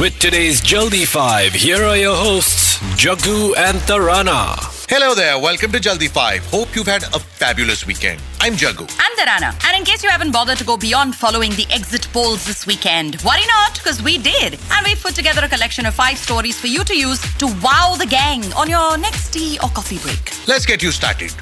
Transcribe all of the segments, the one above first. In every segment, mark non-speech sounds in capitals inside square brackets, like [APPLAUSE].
With today's Jaldi 5, here are your hosts, Jaggu and Tarana. Hello there, welcome to Jaldi 5. Hope you've had a fabulous weekend. I'm Jaggu. I'm Tarana. And in case you haven't bothered to go beyond following the exit polls this weekend, worry not, because we did. And we've put together a collection of five stories for you to use to wow the gang on your next tea or coffee break. Let's get you started.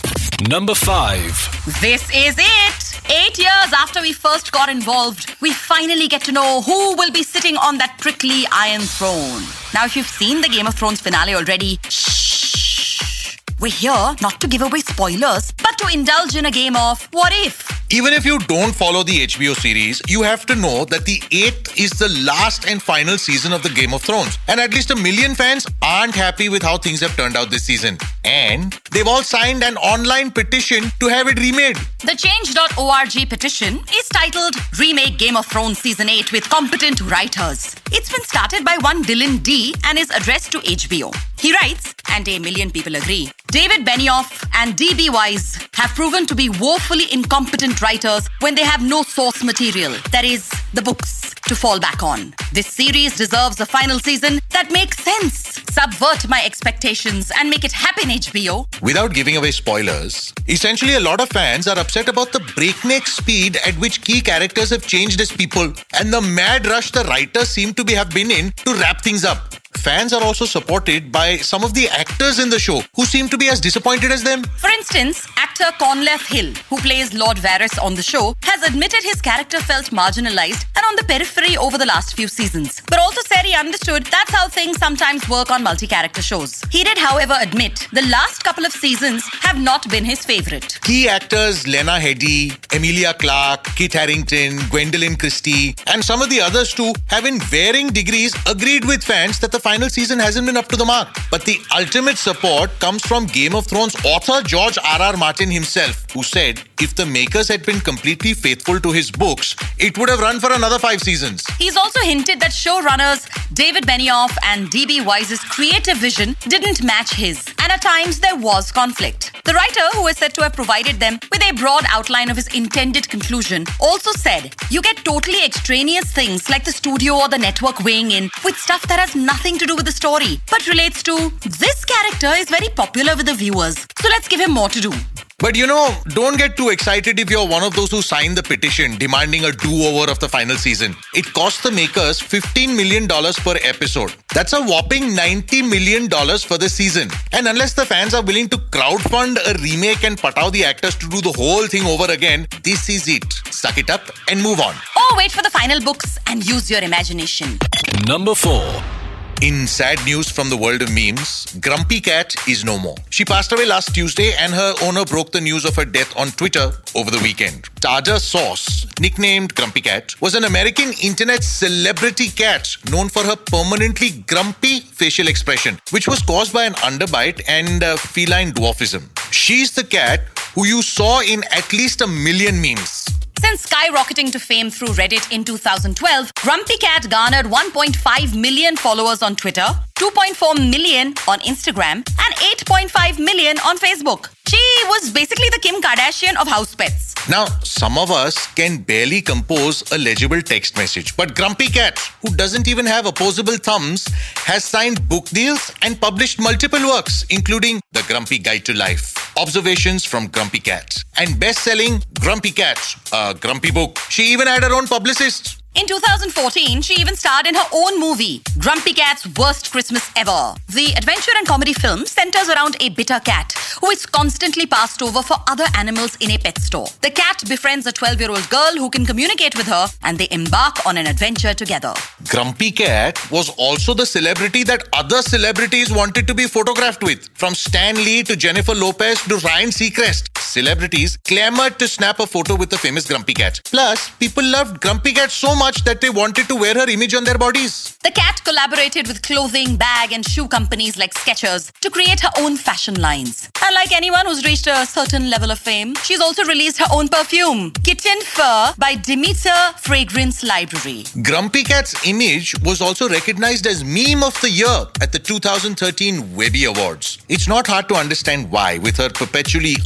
Number 5. This is it. Eight years after we first got involved, we finally get to know who will be sitting on that prickly iron throne. Now, if you've seen the Game of Thrones finale already, shh. We're here not to give away spoilers, but to indulge in a game of what if. Even if you don't follow the HBO series, you have to know that the 8th is the last and final season of the Game of Thrones. And at least a million fans aren't happy with how things have turned out this season. And they've all signed an online petition to have it remade. The change.org petition is titled Remake Game of Thrones Season 8 with competent writers. It's been started by one Dylan D and is addressed to HBO. He writes, and a million people agree. David Benioff and D.B. Weiss have proven to be woefully incompetent writers when they have no source material, that is, the books, to fall back on. This series deserves a final season that makes sense, subvert my expectations, and make it happen, HBO. Without giving away spoilers, essentially a lot of fans are upset about the breakneck speed at which key characters have changed as people and the mad rush the writers seem to be have been in to wrap things up. Fans are also supported by some of the actors in the show who seem to be as disappointed as them. For instance, actor Conleth Hill, who plays Lord Varys on the show, has admitted his character felt marginalized and on the periphery over the last few seasons, but also said he understood that's how things sometimes work on multi character shows. He did, however, admit the last couple of seasons have not been his favorite. Key actors Lena Headey, Emilia Clarke, Kit Harington, Gwendoline Christie, and some of the others too have in varying degrees agreed with fans that the final season hasn't been up to the mark. But the ultimate support comes from Game of Thrones author George R.R. Martin himself, who said if the makers had been completely faithful to his books, it would have run for another five seasons. He's also hinted that showrunners David Benioff and D.B. Weiss's creative vision didn't match his, and at times there was conflict. The writer, who is said to have provided them with a broad outline of his intended conclusion, also said, You get totally extraneous things like the studio or the network weighing in with stuff that has nothing to do with the story, but relates to this character is very popular with the viewers, so let's give him more to do. But you know, don't get too excited if you're one of those who signed the petition demanding a do over of the final season. It cost the makers $15 million per episode. That's a whopping $90 million for the season. And unless the fans are willing to crowdfund a remake and put out the actors to do the whole thing over again, this is it. Suck it up and move on. Or wait for the final books and use your imagination. Number 4. In sad news from the world of memes, Grumpy Cat is no more. She passed away last Tuesday and her owner broke the news of her death on Twitter over the weekend. Tardar Sauce, nicknamed Grumpy Cat, was an American internet celebrity cat known for her permanently grumpy facial expression, which was caused by an underbite and uh, feline dwarfism. She's the cat who you saw in at least a million memes. Since skyrocketing to fame through Reddit in 2012, Grumpy Cat garnered 1.5 million followers on Twitter, 2.4 million on Instagram, and 8.5 million on Facebook. She was basically Kardashian of house pets. Now, some of us can barely compose a legible text message, but Grumpy Cat, who doesn't even have opposable thumbs, has signed book deals and published multiple works, including The Grumpy Guide to Life, Observations from Grumpy Cat, and best-selling Grumpy Cat, a grumpy book. She even had her own publicist. In 2014, she even starred in her own movie, Grumpy Cat's Worst Christmas Ever. The adventure and comedy film centers around a bitter cat who is constantly passed over for other animals in a pet store. The cat befriends a 12 year old girl who can communicate with her, and they embark on an adventure together. Grumpy Cat was also the celebrity that other celebrities wanted to be photographed with, from Stan Lee to Jennifer Lopez to Ryan Seacrest. Celebrities clamored to snap a photo with the famous Grumpy Cat. Plus, people loved Grumpy Cat so much that they wanted to wear her image on their bodies. The cat collaborated with clothing, bag, and shoe companies like Skechers to create her own fashion lines. And like anyone who's reached a certain level of fame, she's also released her own perfume, Kitten Fur by Demeter Fragrance Library. Grumpy Cat's image was also recognized as Meme of the Year at the 2013 Webby Awards. It's not hard to understand why, with her perpetually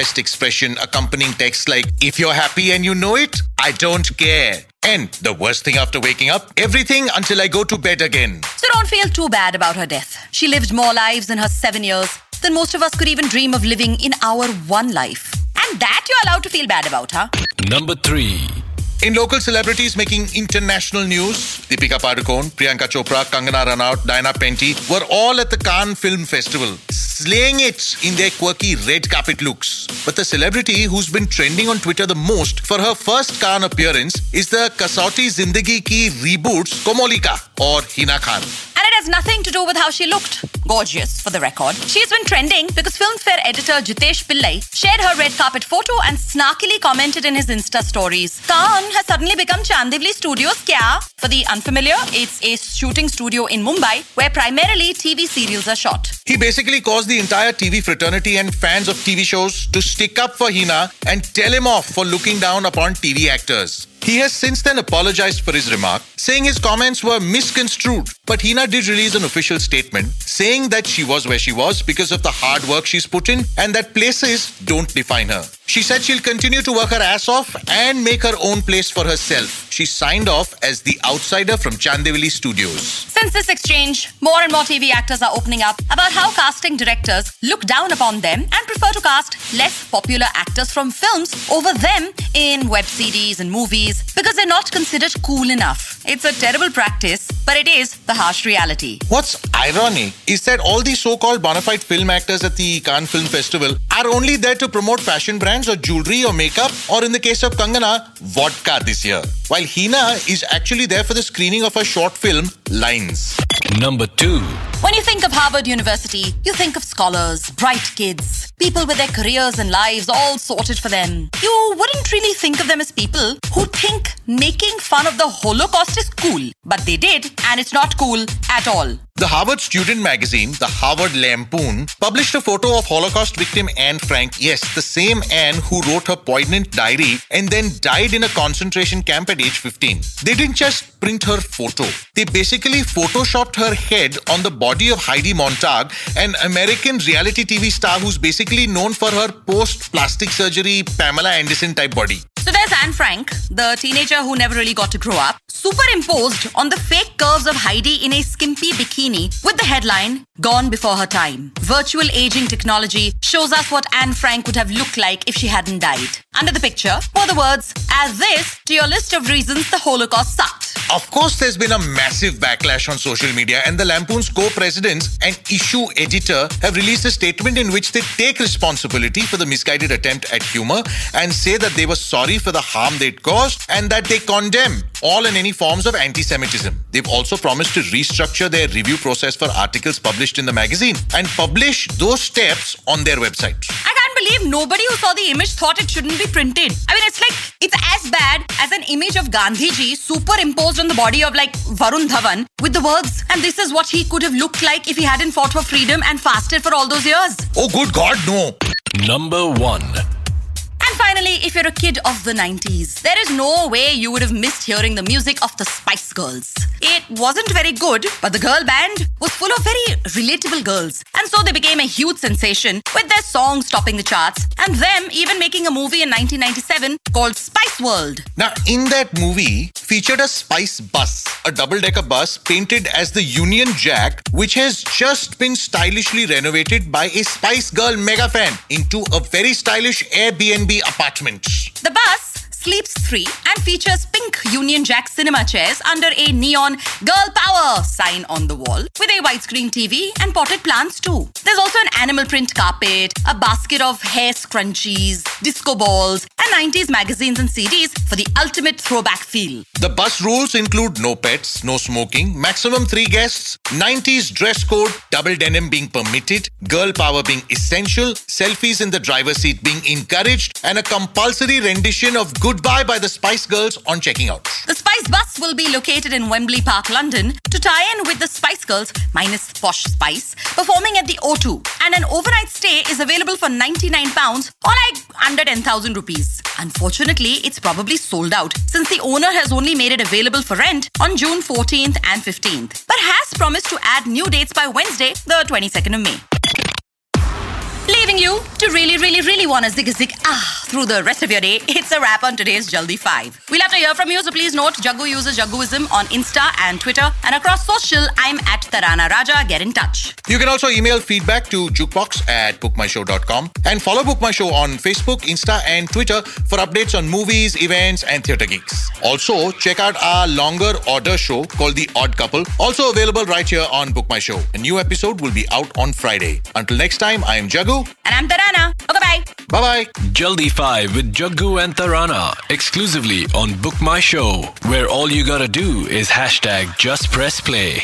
unimpressed expression accompanying text like, If you're happy and you know it, I don't care. And the worst thing after waking up, everything until I go to bed again. So don't feel too bad about her death. She lived more lives in her seven years than most of us could even dream of living in our one life. And that you're allowed to feel bad about, huh? Number 3. In local celebrities making international news, Deepika Padukone, Priyanka Chopra, Kangana Ranaut, Diana Penty were all at the Cannes Film Festival, slaying it in their quirky red carpet looks. But the celebrity who's been trending on Twitter the most for her first Cannes appearance is the Kasauti Zindagi Ki reboots Komolika or Hina Khan. It has nothing to do with how she looked. Gorgeous, for the record. She's been trending because Filmfare editor Jitesh Pillai shared her red carpet photo and snarkily commented in his Insta stories. Cannes has suddenly become Chandivli Studios, kya? For the unfamiliar, it's a shooting studio in Mumbai where primarily TV serials are shot. He basically caused the entire TV fraternity and fans of TV shows to stick up for Hina and tell him off for looking down upon TV actors. He has since then apologized for his remark, saying his comments were misconstrued. But Hina did release an official statement saying that she was where she was because of the hard work she's put in and that places don't define her. She said she'll continue to work her ass off and make her own place for herself. She signed off as the outsider from Chandivali Studios. Since this exchange, more and more TV actors are opening up about how casting directors look down upon them and prefer to cast less popular actors from films over them in web series and movies because they're not considered cool enough. It's a terrible practice, but it is the harsh reality. What's ironic is that all these so-called bona fide film actors at the Cannes Film Festival are only there to promote fashion brands or jewelry or makeup, or in the case of Kangana, vodka this year. While Hina is actually there for the screening of her short film, Lines. Number 2. When you think of Harvard University, you think of scholars, bright kids, people with their careers and lives all sorted for them. You wouldn't really think of them as people who think making fun of the Holocaust is cool. But they did, and it's not cool at all. The Harvard student magazine, the Harvard Lampoon, published a photo of Holocaust victim Anne Frank. Yes, the same Anne who wrote her poignant diary and then died in a concentration camp at age 15. They didn't just print her photo, they basically photoshopped her head on the body of Heidi Montag, an American reality TV star who's basically known for her post plastic surgery Pamela Anderson type body. So there's Anne Frank, the teenager who never really got to grow up, superimposed on the fake curves of Heidi in a skimpy bikini with the headline, Gone Before Her Time. Virtual aging technology shows us what Anne Frank would have looked like if she hadn't died. Under the picture were the words, Add this to your list of reasons the Holocaust sucked. Of course, there's been a massive backlash on social media, and the Lampoon's co presidents and issue editor have released a statement in which they take responsibility for the misguided attempt at humor and say that they were sorry for the harm they'd caused and that they condemn all and any forms of anti Semitism. They've also promised to restructure their review process for articles published in the magazine and publish those steps on their website. I can't believe nobody who saw the image thought it shouldn't be printed. I mean, it's like, it's as bad as an image of Gandhiji superimposed on the body of like Varun Dhawan with the words, and this is what he could have looked like if he hadn't fought for freedom and fasted for all those years. Oh, good God, no. Number 1. If you're a kid of the 90s, there is no way you would have missed hearing the music of the Spice Girls. It wasn't very good, but the girl band was full of very relatable girls. And so they became a huge sensation with their songs topping the charts and them even making a movie in 1997 called Spice World. Now, in that movie, featured a Spice bus, a double decker bus painted as the Union Jack, which has just been stylishly renovated by a Spice Girl mega fan into a very stylish Airbnb apartment. The bus sleeps three and features pink Union Jack cinema chairs under a neon Girl Power sign on the wall with a widescreen TV and potted plants too. There's also an animal print carpet, a basket of hair scrunchies, disco balls, and 90s magazines and CDs for the ultimate throwback feel. The bus rules include no pets, no smoking, maximum three guests, 90s dress code, double denim being permitted, girl power being essential, selfies in the driver's seat being encouraged, and a compulsory rendition of Goodbye by the Spice Girls on checking out. The Spice Bus will be located in Wembley Park, London, to tie in with the Spice Girls, minus Posh Spice, performing at the O2. And an overnight stay is available for £99 or like under 10,000 rupees. Unfortunately, it's probably sold out since the owner has only made it available for rent on June 14th and 15th, but has promised to add new dates by Wednesday, the 22nd of May. Leaving you to really, really, really want to zig zig ah through the rest of your day. [LAUGHS] It's a wrap on today's Jaldi 5. We'll have to hear from you, so please note Jaggu uses Jagguism on Insta and Twitter. And across social, I'm at Tarana Raja. Get in touch. You can also email feedback to jukebox at bookmyshow.com and follow Book My Show on Facebook, Insta, and Twitter for updates on movies, events, and theatre gigs. Also, check out our longer order show called The Odd Couple, also available right here on Book My Show. A new episode will be out on Friday. Until next time, I am Jaggu. And I'm Tarana. Okay, bye. Bye bye. Jaldi 5 with Jaggu and Tarana exclusively on Book My Show, where all you gotta do is hashtag just press play.